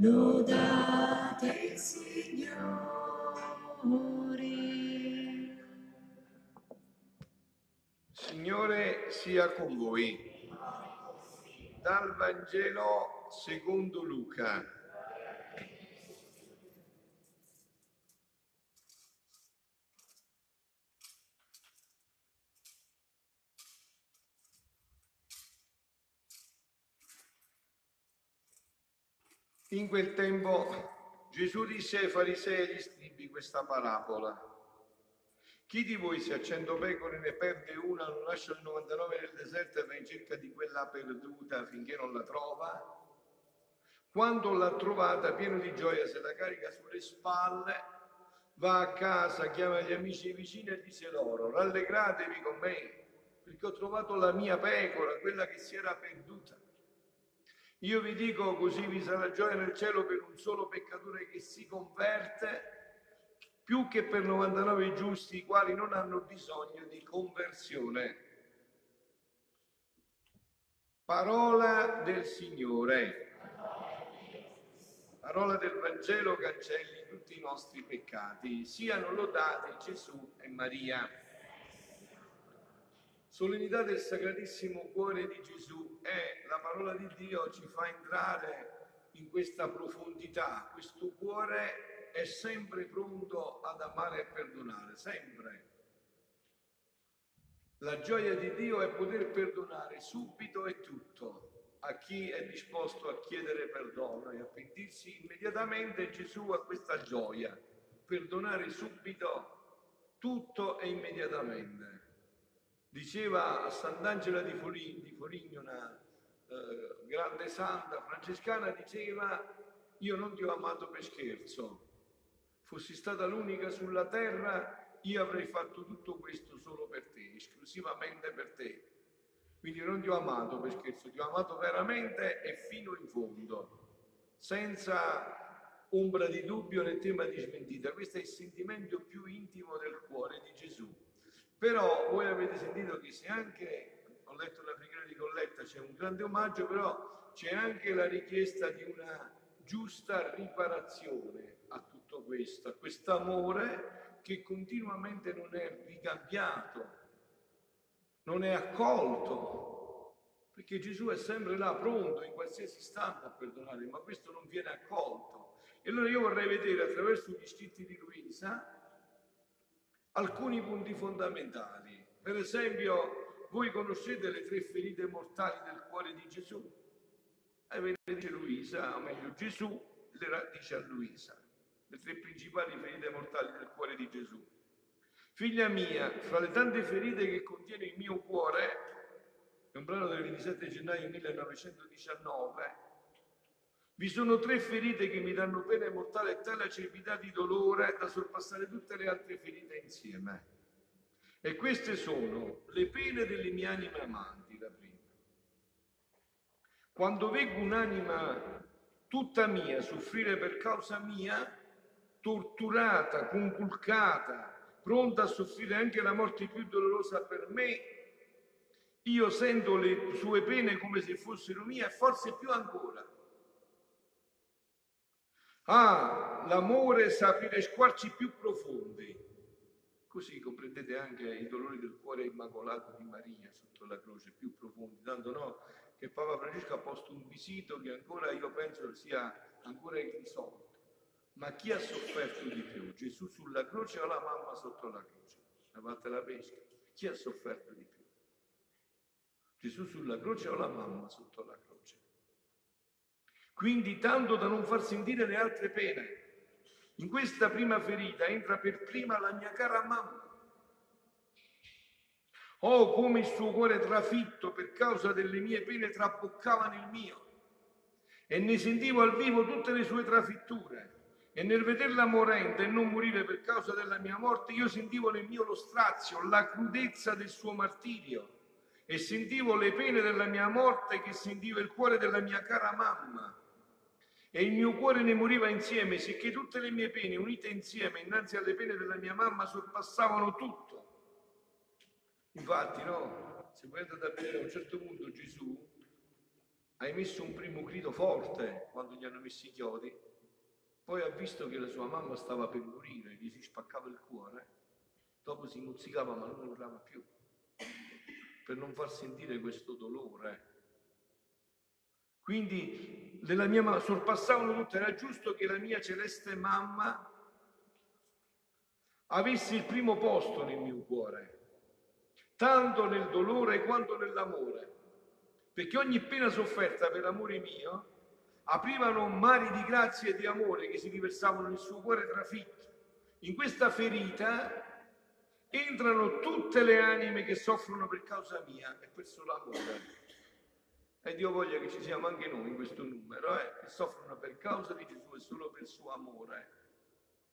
lodate il Signore. Signore sia con voi. Dal Vangelo secondo Luca. In quel tempo Gesù disse ai farisei e agli scribi questa parabola. Chi di voi se a cento pecore ne perde una non lascia il 99 nel deserto e va in cerca di quella perduta finché non la trova? Quando l'ha trovata, pieno di gioia, se la carica sulle spalle, va a casa, chiama gli amici vicini e dice loro, rallegratevi con me, perché ho trovato la mia pecora, quella che si era perduta. Io vi dico così vi sarà gioia nel cielo per un solo peccatore che si converte più che per 99 giusti i quali non hanno bisogno di conversione. Parola del Signore. Parola del Vangelo cancelli tutti i nostri peccati. Siano lodati Gesù e Maria. Solennità del Sacratissimo Cuore di Gesù è la parola di Dio ci fa entrare in questa profondità. Questo cuore è sempre pronto ad amare e perdonare, sempre. La gioia di Dio è poter perdonare subito e tutto a chi è disposto a chiedere perdono e a pentirsi immediatamente. Gesù ha questa gioia, perdonare subito tutto e immediatamente. Diceva a Sant'Angela di Foligno, di Foligno una eh, grande santa francescana, diceva io non ti ho amato per scherzo, fossi stata l'unica sulla terra, io avrei fatto tutto questo solo per te, esclusivamente per te. Quindi non ti ho amato per scherzo, ti ho amato veramente e fino in fondo, senza ombra di dubbio né tema di smentita. Questo è il sentimento più intimo del cuore di Gesù. Però voi avete sentito che se anche, ho letto la preghiera di Colletta, c'è un grande omaggio, però c'è anche la richiesta di una giusta riparazione a tutto questo, a questo amore che continuamente non è ricambiato, non è accolto, perché Gesù è sempre là pronto in qualsiasi istante a perdonare, ma questo non viene accolto. E allora io vorrei vedere attraverso gli scritti di Luisa alcuni punti fondamentali. Per esempio, voi conoscete le tre ferite mortali del cuore di Gesù? E eh, ve le dice Luisa, o meglio Gesù le dice a Luisa, le tre principali ferite mortali del cuore di Gesù. Figlia mia, fra le tante ferite che contiene il mio cuore, è un brano del 27 gennaio 1919, vi sono tre ferite che mi danno pena mortale e tale acerbità di dolore da sorpassare tutte le altre ferite insieme. E queste sono le pene delle mie anime amanti, la prima. Quando vedo un'anima tutta mia soffrire per causa mia, torturata, conculcata, pronta a soffrire anche la morte più dolorosa per me, io sento le sue pene come se fossero mie e forse più ancora Ah, l'amore sa aprire squarci più profondi. Così comprendete anche i dolori del cuore immacolato di Maria sotto la croce, più profondi, tanto no che Papa Francesco ha posto un visito che ancora io penso sia ancora irrisolto. Ma chi ha sofferto di più? Gesù sulla croce o la mamma sotto la croce? La parte la pesca. Chi ha sofferto di più? Gesù sulla croce o la mamma sotto la croce? Quindi tanto da non far sentire le altre pene. In questa prima ferita entra per prima la mia cara mamma. Oh, come il suo cuore trafitto per causa delle mie pene traboccava nel mio. E ne sentivo al vivo tutte le sue trafitture. E nel vederla morente e non morire per causa della mia morte, io sentivo nel mio lo strazio, la crudezza del suo martirio. E sentivo le pene della mia morte che sentiva il cuore della mia cara mamma e il mio cuore ne moriva insieme, sicché tutte le mie pene unite insieme innanzi alle pene della mia mamma sorpassavano tutto. Infatti, no, se voi andate a vedere a un certo punto Gesù hai messo un primo grido forte quando gli hanno messo i chiodi, poi ha visto che la sua mamma stava per morire, gli si spaccava il cuore, dopo si mozzicava ma non urlava più, per non far sentire questo dolore. Quindi nella mia mamma sorpassavano tutte, era giusto che la mia celeste mamma avesse il primo posto nel mio cuore, tanto nel dolore quanto nell'amore, perché ogni pena sofferta per l'amore mio aprivano mari di grazia e di amore che si riversavano nel suo cuore trafitto. In questa ferita entrano tutte le anime che soffrono per causa mia e per solo amore. E Dio voglia che ci siamo anche noi in questo numero, eh, che soffrono per causa di Gesù e solo per suo amore.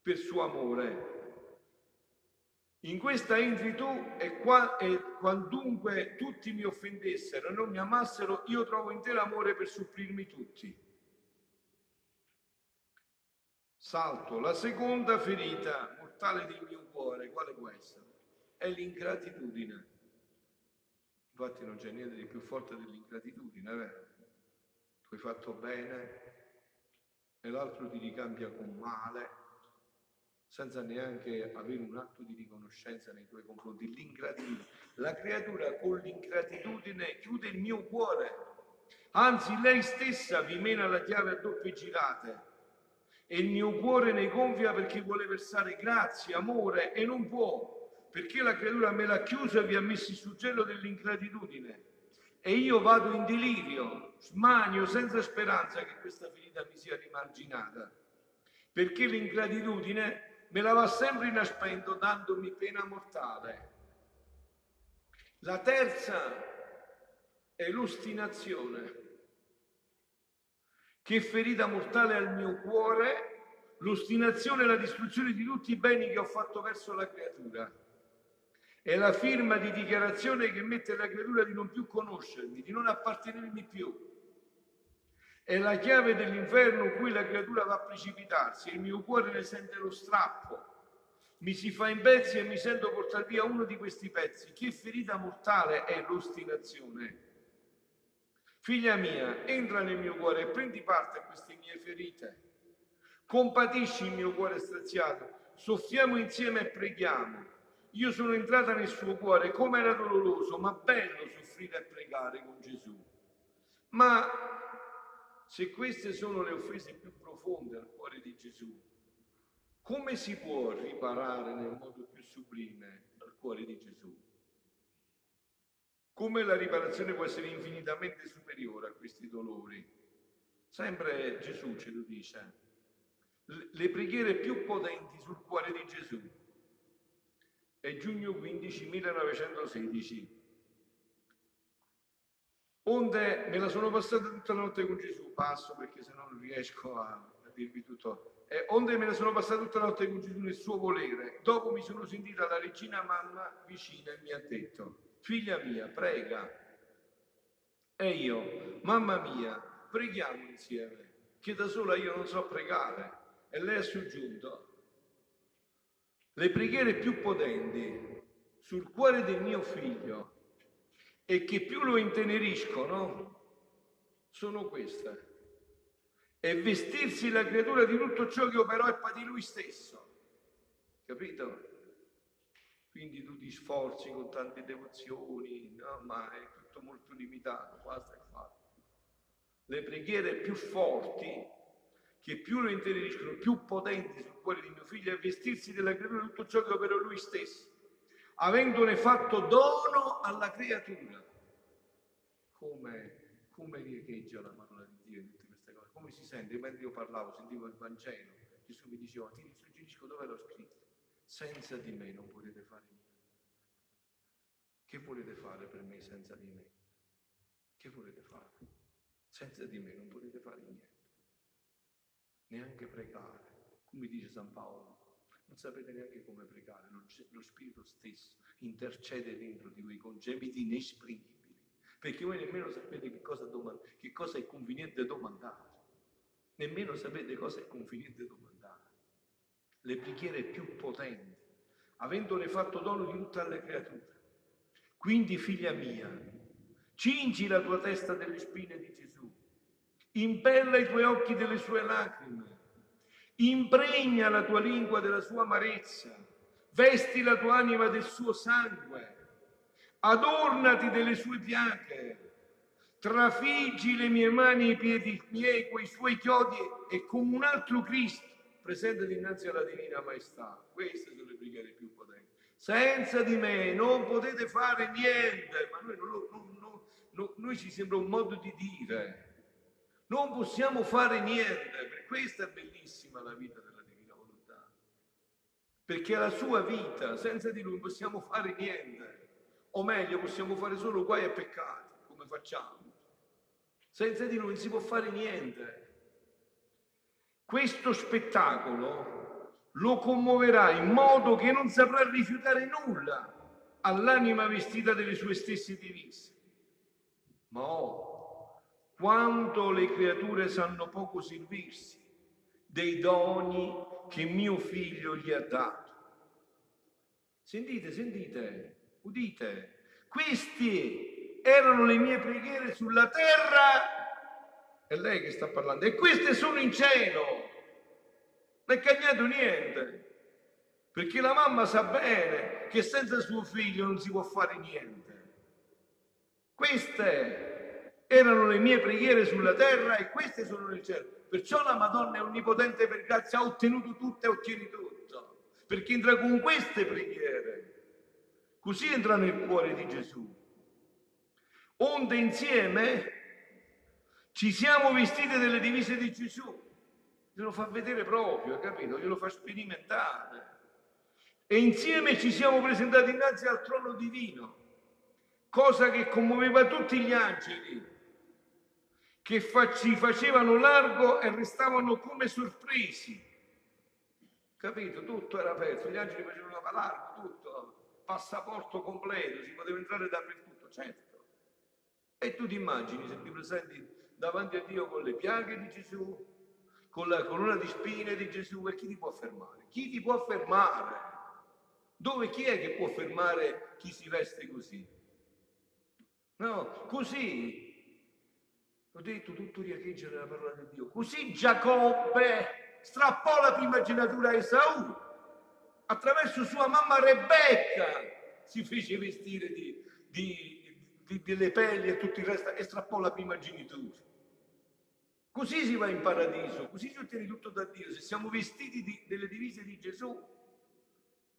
Per suo amore. In questa entri tu e, qua, e quantunque tutti mi offendessero e non mi amassero, io trovo in te l'amore per supplirmi tutti. Salto. La seconda ferita mortale del mio cuore, quale può essere? È l'ingratitudine. Infatti non c'è niente di più forte dell'ingratitudine, vero? Tu hai fatto bene e l'altro ti ricambia con male, senza neanche avere un atto di riconoscenza nei tuoi confronti. L'ingratitudine. La creatura con l'ingratitudine chiude il mio cuore. Anzi, lei stessa vi mena la chiave a doppie girate e il mio cuore ne gonfia perché vuole versare grazie, amore e non può, perché la creatura me l'ha chiuso e vi ha messo il suggello dell'ingratitudine. E io vado in delirio, smanio senza speranza che questa ferita mi sia rimarginata, perché l'ingratitudine me la va sempre inaspendo dandomi pena mortale. La terza è l'ostinazione che ferita mortale al mio cuore, l'ostinazione e la distruzione di tutti i beni che ho fatto verso la creatura. È la firma di dichiarazione che mette la creatura di non più conoscermi, di non appartenermi più. È la chiave dell'inferno in cui la creatura va a precipitarsi, il mio cuore ne sente lo strappo. Mi si fa in pezzi e mi sento portare via uno di questi pezzi. Che ferita mortale è l'ostinazione? Figlia mia, entra nel mio cuore e prendi parte a queste mie ferite. Compatisci il mio cuore straziato, soffiamo insieme e preghiamo. Io sono entrata nel suo cuore, come era doloroso, ma bello soffrire e pregare con Gesù. Ma se queste sono le offese più profonde al cuore di Gesù, come si può riparare nel modo più sublime al cuore di Gesù? Come la riparazione può essere infinitamente superiore a questi dolori? Sempre Gesù ce lo dice. Le preghiere più potenti sul cuore di Gesù. È giugno 15 1916. Onde me la sono passata tutta la notte con Gesù, passo perché se no non riesco a, a dirvi tutto. Eh, onde me la sono passata tutta la notte con Gesù nel suo volere. Dopo mi sono sentita la regina mamma vicina e mi ha detto, figlia mia, prega. E io, mamma mia, preghiamo insieme, che da sola io non so pregare. E lei ha soggiunto, le preghiere più potenti sul cuore del mio figlio e che più lo inteneriscono sono queste. E vestirsi la creatura di tutto ciò che operò e patì lui stesso. Capito? Quindi tu ti sforzi con tante devozioni, no? ma è tutto molto limitato, basta è fatto. Le preghiere più forti, che più lo inteneriscono, più potenti sul cuore di mio figlio, è vestirsi della creatura tutto ciò che operò lui stesso, avendone fatto dono alla creatura. Come, come riecheggia la parola di Dio in tutte queste cose? Come si sente? Mentre io parlavo, sentivo il Vangelo, Gesù mi diceva, ti suggerisco dove l'ho scritto senza di me non potete fare niente. Che volete fare per me senza di me? Che volete fare? Senza di me non potete fare niente. Neanche pregare. Come dice San Paolo, non sapete neanche come pregare. Lo Spirito stesso intercede dentro di voi con gemiti inesprimibili. Perché voi nemmeno sapete che cosa, domand- che cosa è conveniente domandare. Nemmeno sapete cosa è conveniente domandare le preghiere più potenti, avendone fatto dono di tutte le creature. Quindi, figlia mia, Cingi la tua testa delle spine di Gesù. Impella i tuoi occhi delle sue lacrime. Impregna la tua lingua della sua amarezza. Vesti la tua anima del suo sangue. Adornati delle sue piaghe. Trafiggi le mie mani e i piedi miei, quei suoi chiodi e come un altro Cristo presente dinanzi alla Divina Maestà. Queste sono le preghiere più potenti. Senza di me non potete fare niente, ma noi, non lo, non, non, noi ci sembra un modo di dire. Non possiamo fare niente, per questo è bellissima la vita della Divina Volontà. Perché la sua vita, senza di lui non possiamo fare niente. O meglio, possiamo fare solo guai e peccati, come facciamo. Senza di lui non si può fare niente. Questo spettacolo lo commuoverà in modo che non saprà rifiutare nulla all'anima vestita delle sue stesse divise. Ma oh, quanto le creature sanno poco servirsi dei doni che mio figlio gli ha dato. Sentite, sentite, udite, questi erano le mie preghiere sulla terra è lei che sta parlando. E queste sono in cielo. Non è cambiato niente. Perché la mamma sa bene che senza suo figlio non si può fare niente. Queste erano le mie preghiere sulla terra e queste sono nel cielo. Perciò la Madonna è onnipotente per grazia, ha ottenuto tutto e ottiene tutto. Perché entra con queste preghiere. Così entra nel cuore di Gesù. Onde insieme ci siamo vestiti delle divise di Gesù. Glielo fa vedere proprio, capito? Glielo fa sperimentare. E insieme ci siamo presentati innanzi al trono divino, cosa che commuoveva tutti gli angeli, che ci facevano largo e restavano come sorpresi. Capito? Tutto era aperto, gli angeli facevano largo, tutto, passaporto completo, si poteva entrare dappertutto, certo. E tu ti immagini se ti presenti davanti a Dio con le piaghe di Gesù, con la corona di spine di Gesù, e chi ti può fermare? Chi ti può fermare? Dove chi è che può fermare chi si veste così? No, così, ho detto tutto riecheggia nella parola di Dio, così Giacobbe strappò la primogenitura a Esaù, attraverso sua mamma Rebecca si fece vestire di, di, di, delle pelli e tutto il resto e strappò la primogenitura. Così si va in paradiso, così si ottiene tutto da Dio, se siamo vestiti di, delle divise di Gesù.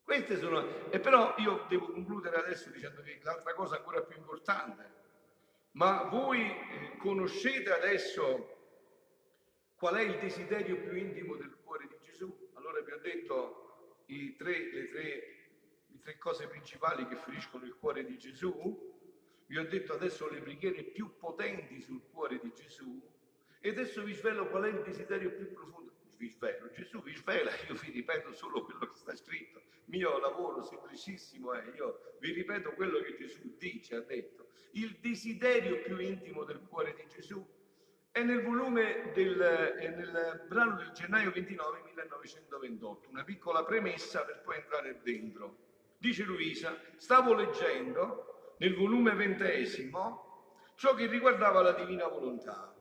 Queste sono... E però io devo concludere adesso dicendo che l'altra cosa ancora più importante, ma voi eh, conoscete adesso qual è il desiderio più intimo del cuore di Gesù? Allora vi ho detto tre, le, tre, le tre cose principali che feriscono il cuore di Gesù, vi ho detto adesso le preghiere più potenti sul cuore di Gesù, e adesso vi svelo qual è il desiderio più profondo. Vi svelo, Gesù vi svela, io vi ripeto solo quello che sta scritto. Mio lavoro semplicissimo è, io vi ripeto quello che Gesù dice, ha detto. Il desiderio più intimo del cuore di Gesù è nel volume del è nel brano del gennaio 29 1928, una piccola premessa per poi entrare dentro. Dice Luisa, stavo leggendo nel volume ventesimo ciò che riguardava la divina volontà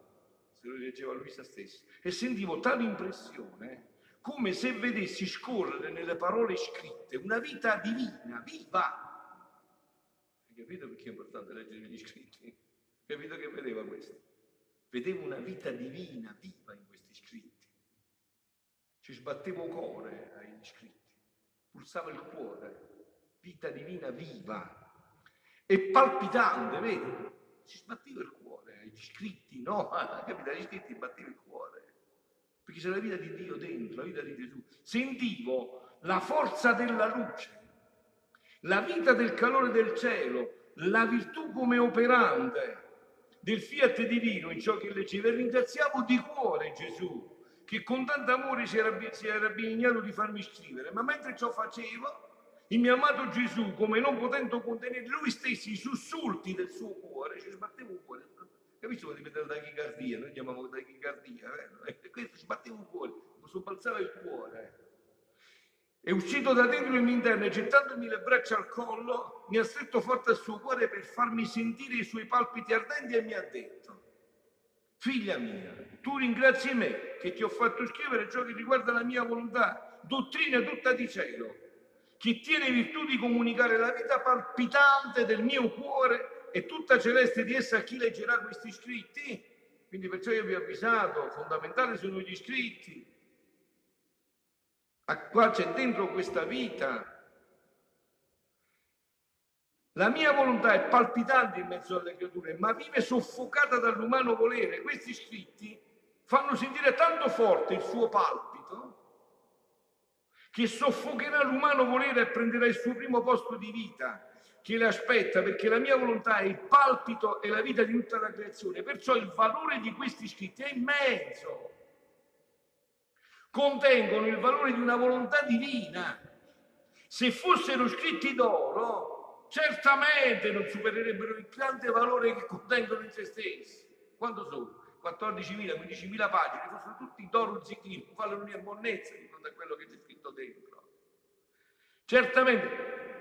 se lo leggeva Luisa stessa, e sentivo tale impressione come se vedessi scorrere nelle parole scritte una vita divina, viva. Hai capito perché è importante leggere gli scritti? Capito che vedeva questo? Vedevo una vita divina, viva in questi scritti. Ci sbattevo cuore agli scritti, pulsava il cuore, vita divina viva e palpitante, vedi? Ci sbatteva il cuore gli scritti, no, capito? Gli scritti batteva il cuore, perché c'è la vita di Dio dentro, la vita di Gesù. Sentivo la forza della luce, la vita del calore del cielo, la virtù come operante del fiat divino in ciò che leggeva e ringraziavo di cuore Gesù che con tanto amore si era, si era benignato di farmi scrivere, ma mentre ciò facevo, il mio amato Gesù, come non potendo contenere lui stesso i sussulti del suo cuore, ci sbatteva un cuore, Capisci come diventa la tachicardia? Noi chiamiamo tachicardia, eh? e questo ci batteva un cuore, sobbalzava il cuore. È uscito da dentro il mio interno e gettandomi le braccia al collo, mi ha stretto forte al suo cuore per farmi sentire i suoi palpiti ardenti e mi ha detto, figlia mia, tu ringrazi me che ti ho fatto scrivere ciò che riguarda la mia volontà, dottrina tutta di cielo, che tiene virtù di comunicare la vita palpitante del mio cuore e tutta celeste di essa a chi leggerà questi scritti. Quindi perciò io vi ho avvisato, fondamentali sono gli scritti, qua c'è dentro questa vita. La mia volontà è palpitante in mezzo alle creature, ma vive soffocata dall'umano volere. Questi scritti fanno sentire tanto forte il suo palpito che soffocherà l'umano volere e prenderà il suo primo posto di vita che le aspetta, perché la mia volontà è il palpito e la vita di tutta la creazione. Perciò il valore di questi scritti è immenso contengono il valore di una volontà divina. Se fossero scritti d'oro, certamente non supererebbero il grande valore che contengono in se stessi. Quanto sono? 14.000, 15.000 pagine, fossero tutti d'oro zicchino, non valgono una bonnezza di fronte a quello che c'è scritto dentro. Certamente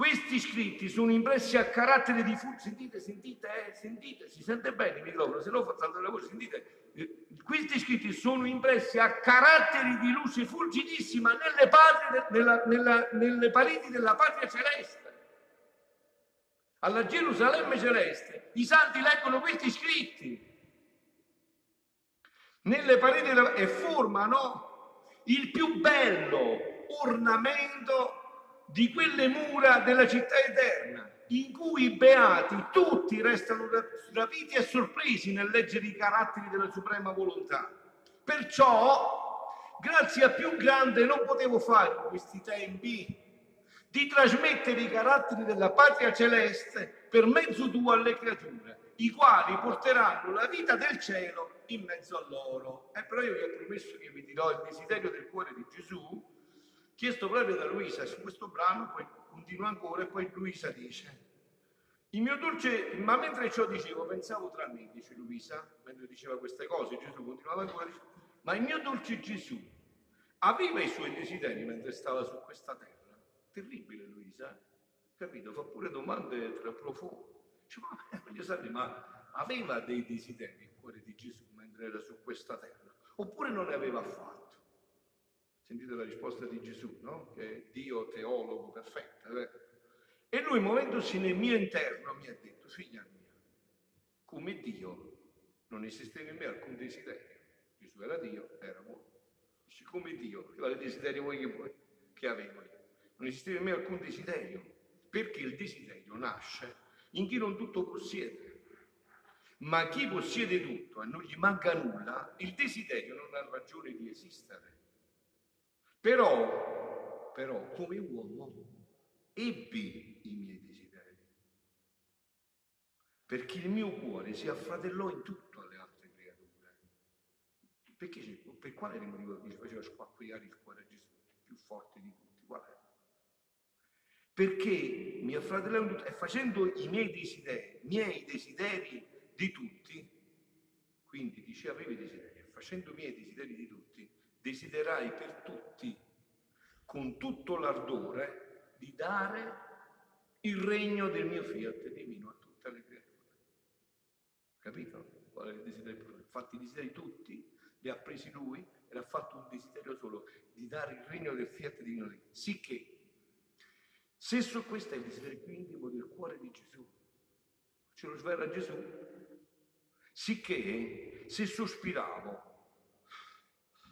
questi scritti sono impressi a carattere di fuoco. Sentite, sentite, eh, sentite, si sente bene il microfono, se no fa saltare la voce, sentite questi scritti sono impressi a caratteri di luce fulgidissima nelle, patrie, nella, nella, nelle pareti della patria celeste. Alla Gerusalemme celeste i santi leggono questi scritti nelle pareti della, e formano il più bello ornamento di quelle mura della città eterna in cui i beati tutti restano rapiti e sorpresi nel leggere i caratteri della suprema volontà. Perciò, grazia più grande non potevo fare in questi tempi di trasmettere i caratteri della patria celeste per mezzo tuo alle creature, i quali porteranno la vita del cielo in mezzo a loro. E però io vi ho promesso che vi dirò il desiderio del cuore di Gesù, chiesto proprio da Luisa su questo brano, poi continua ancora e poi Luisa dice, il mio dolce, ma mentre ciò dicevo, pensavo tra me, dice Luisa, mentre diceva queste cose, Gesù continuava ancora, dice, ma il mio dolce Gesù aveva i suoi desideri mentre stava su questa terra. Terribile Luisa, capito? Fa pure domande profonde. Dice, ma voglio sapere, ma aveva dei desideri il cuore di Gesù mentre era su questa terra? Oppure non ne aveva affatto? Sentite la risposta di Gesù, no? Che è Dio teologo perfetto, vero? E lui, muovendosi nel mio interno, mi ha detto, figlia mia, come Dio non esisteva in me alcun desiderio. Gesù era Dio, era uomo. Dice, come Dio, vale desiderio voi che vuoi, che avevo io. Non esisteva in me alcun desiderio, perché il desiderio nasce in chi non tutto possiede. Ma chi possiede tutto e non gli manca nulla, il desiderio non ha ragione di esistere. Però, però come uomo, ebbi i miei desideri, perché il mio cuore si affratellò in tutto alle altre creature. Perché, per quale motivo mi faceva squacquiare il cuore a Gesù, più forte di tutti? Qual è? Perché mi affratellò in tutto e facendo i miei desideri, miei desideri di tutti, quindi diceva avevi desideri, facendo i miei desideri di tutti, desiderai per tutti con tutto l'ardore di dare il regno del mio fiat divino a tutte le creature. Capito? Qual è il desiderio? Infatti i desideri tutti li ha presi lui e ha fatto un desiderio solo di dare il regno del fiat divino. Sicché, se su questo è il desiderio più intimo del cuore di Gesù, ce lo svela Gesù, sicché se sospiravo,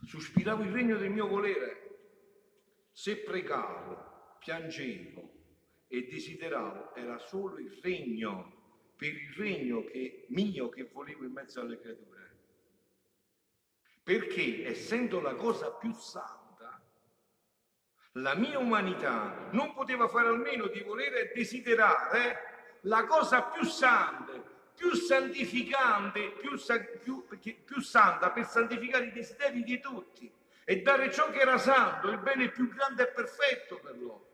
sospiravo il regno del mio volere, se pregavo, piangevo e desideravo era solo il regno, per il regno che, mio che volevo in mezzo alle creature. Perché essendo la cosa più santa, la mia umanità non poteva fare almeno di volere desiderare la cosa più santa, più santificante, più, più, più santa per santificare i desideri di tutti e dare ciò che era santo, il bene più grande e perfetto per loro.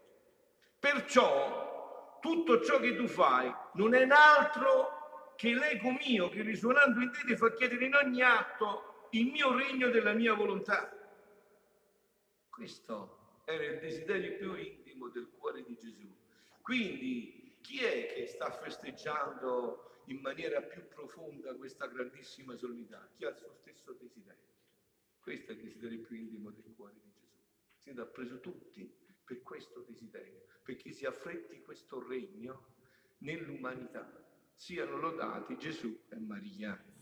Perciò tutto ciò che tu fai non è altro che l'ego mio che risuonando in te ti fa chiedere in ogni atto il mio regno della mia volontà. Questo era il desiderio più intimo del cuore di Gesù. Quindi chi è che sta festeggiando in maniera più profonda questa grandissima solennità? Chi ha il suo stesso desiderio. Questo è il desiderio più intimo del cuore di Gesù. Si ha preso tutti per questo desiderio, perché si affretti questo regno nell'umanità. Siano lodati Gesù e Maria.